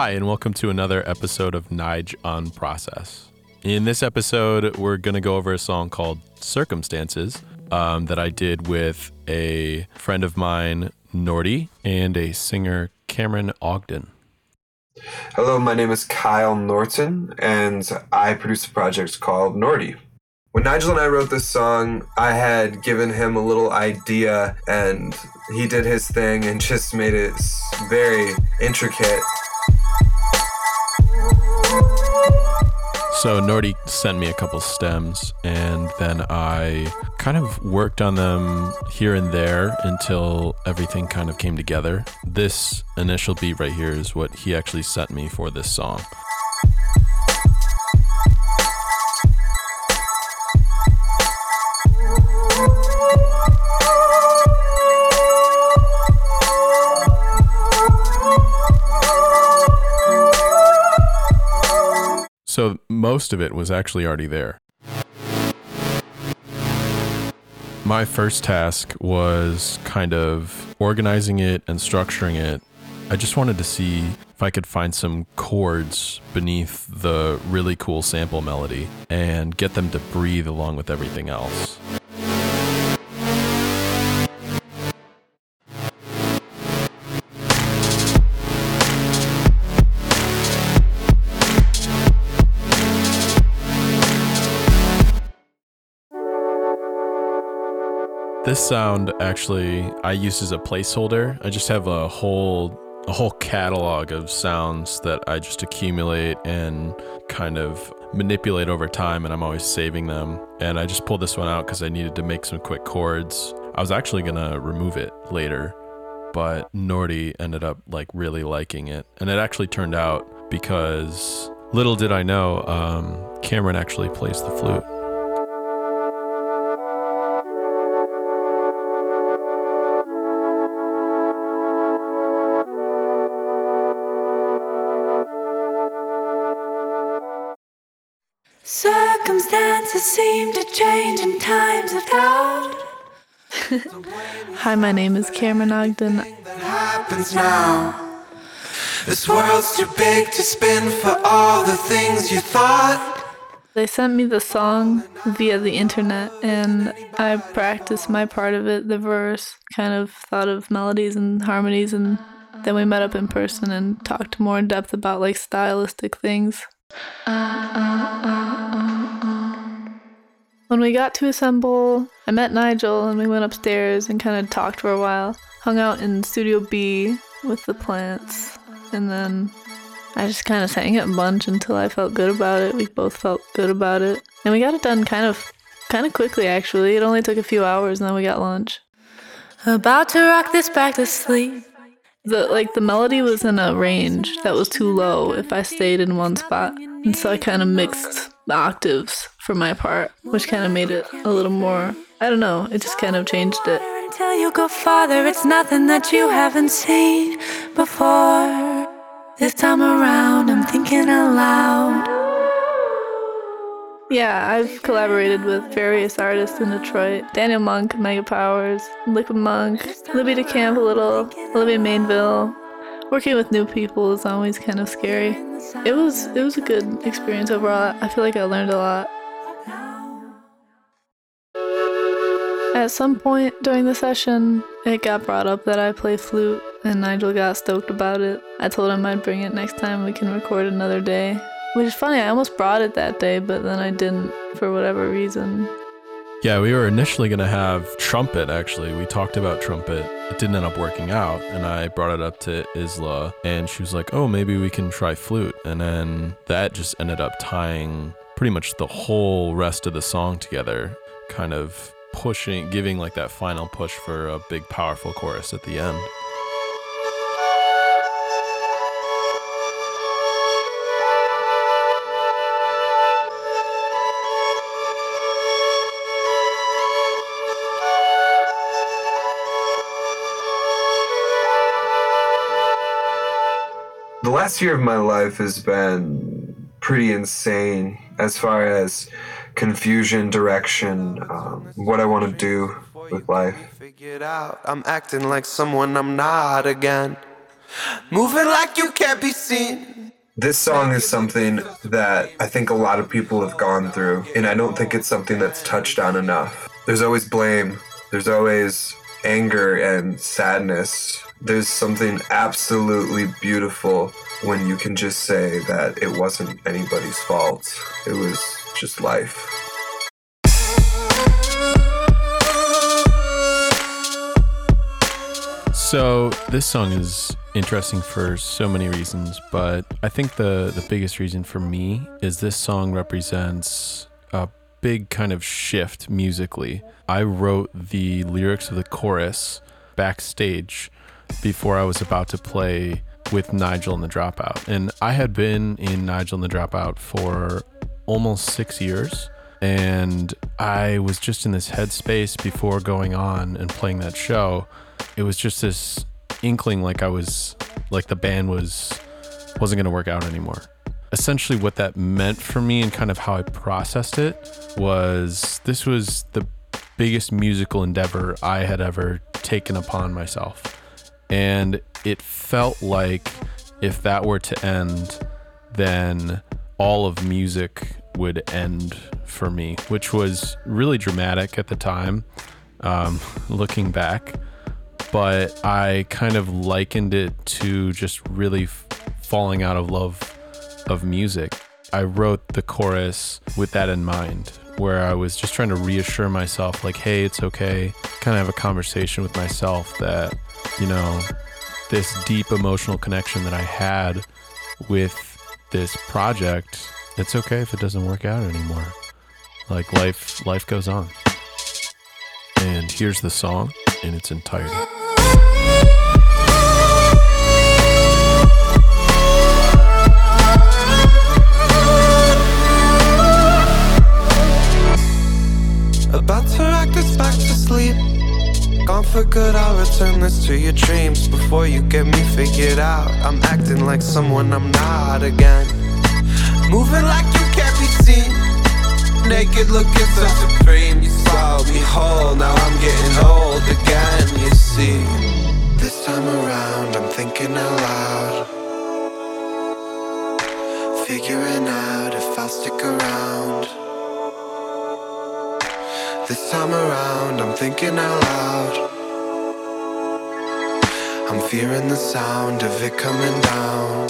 Hi, and welcome to another episode of Nydge on Process. In this episode, we're going to go over a song called Circumstances um, that I did with a friend of mine, Norty, and a singer, Cameron Ogden. Hello, my name is Kyle Norton, and I produce a project called Norty. When Nigel and I wrote this song, I had given him a little idea, and he did his thing and just made it very intricate. So Norty sent me a couple stems, and then I kind of worked on them here and there until everything kind of came together. This initial beat right here is what he actually sent me for this song. So most of it was actually already there. My first task was kind of organizing it and structuring it. I just wanted to see if I could find some chords beneath the really cool sample melody and get them to breathe along with everything else. This sound actually I use as a placeholder. I just have a whole a whole catalog of sounds that I just accumulate and kind of manipulate over time and I'm always saving them. And I just pulled this one out cuz I needed to make some quick chords. I was actually going to remove it later, but Norty ended up like really liking it. And it actually turned out because little did I know um, Cameron actually plays the flute. Circumstances seem to change in times of doubt. Hi, my name is Cameron Ogden. Happens now. This world's too big to spin for all the things you thought. They sent me the song via the internet, and I practiced my part of it, the verse, kind of thought of melodies and harmonies, and then we met up in person and talked more in depth about like stylistic things. When we got to assemble, I met Nigel and we went upstairs and kind of talked for a while. Hung out in Studio B with the plants, and then I just kind of sang it a bunch until I felt good about it. We both felt good about it, and we got it done kind of, kind of quickly actually. It only took a few hours, and then we got lunch. About to rock this back to sleep. The like the melody was in a range that was too low if I stayed in one spot, and so I kind of mixed the octaves for my part, which kind of made it a little more. I don't know. It just kind of changed it. Until you go farther, it's nothing that you haven't seen before. This time around, I'm thinking out loud. Yeah, I've collaborated with various artists in Detroit Daniel Monk, Mega Powers, Liquid Monk, Libby DeCamp a little, Olivia Mainville. Working with new people is always kind of scary. It was it was a good experience overall. I feel like I learned a lot. At some point during the session, it got brought up that I play flute, and Nigel got stoked about it. I told him I'd bring it next time we can record another day. Which is funny, I almost brought it that day, but then I didn't for whatever reason. Yeah, we were initially going to have trumpet, actually. We talked about trumpet. It didn't end up working out. And I brought it up to Isla, and she was like, oh, maybe we can try flute. And then that just ended up tying pretty much the whole rest of the song together, kind of pushing, giving like that final push for a big, powerful chorus at the end. The last year of my life has been pretty insane as far as confusion, direction, um, what I want to do with life. I'm acting like someone I'm not again. Moving like you can't be seen. This song is something that I think a lot of people have gone through, and I don't think it's something that's touched on enough. There's always blame, there's always anger and sadness. There's something absolutely beautiful when you can just say that it wasn't anybody's fault, it was just life. So this song is interesting for so many reasons, but I think the the biggest reason for me is this song represents a big kind of shift musically. I wrote the lyrics of the chorus backstage before I was about to play with Nigel and the Dropout. And I had been in Nigel and the Dropout for almost 6 years and I was just in this headspace before going on and playing that show. It was just this inkling like I was like the band was wasn't going to work out anymore. Essentially what that meant for me and kind of how I processed it was this was the biggest musical endeavor I had ever taken upon myself. And it felt like if that were to end, then all of music would end for me, which was really dramatic at the time, um, looking back. But I kind of likened it to just really f- falling out of love of music. I wrote the chorus with that in mind, where I was just trying to reassure myself, like, hey, it's okay. Kind of have a conversation with myself that, you know, this deep emotional connection that I had with this project, it's okay if it doesn't work out anymore. Like life life goes on. And here's the song in its entirety. Gone for good, I'll return this to your dreams before you get me figured out. I'm acting like someone I'm not again. Moving like you can't be seen. Naked looking so supreme. You swallowed me whole, now I'm getting old again. This time around, I'm thinking out loud. I'm fearing the sound of it coming down.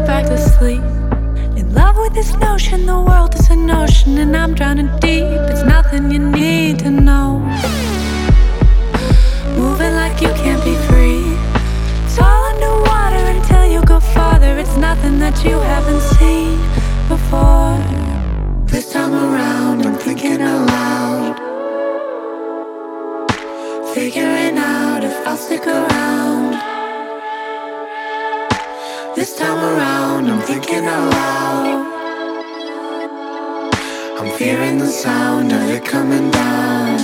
Back to sleep. In love with this notion, the world is an ocean, and I'm drowning deep. It's nothing you need to know. Moving like you can't be free. It's all underwater until you go farther. It's nothing that you haven't seen before. Thinking out loud. I'm fearing the sound of it coming down.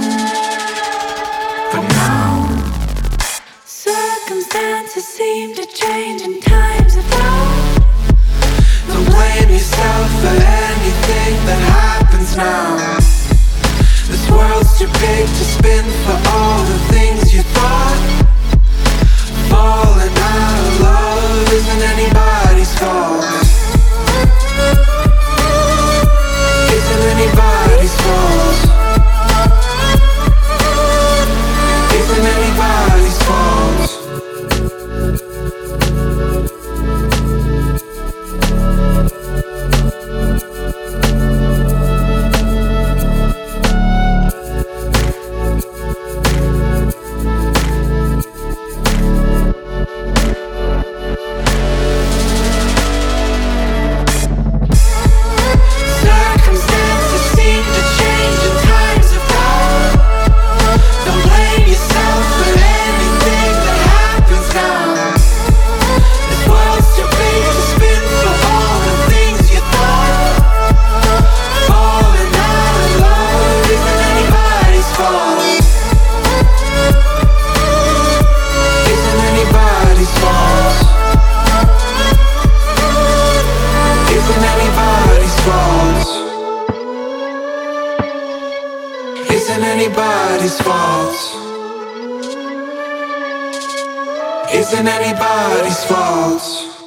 solving anybody's fault? Isn't anybody's fault Isn't anybody's fault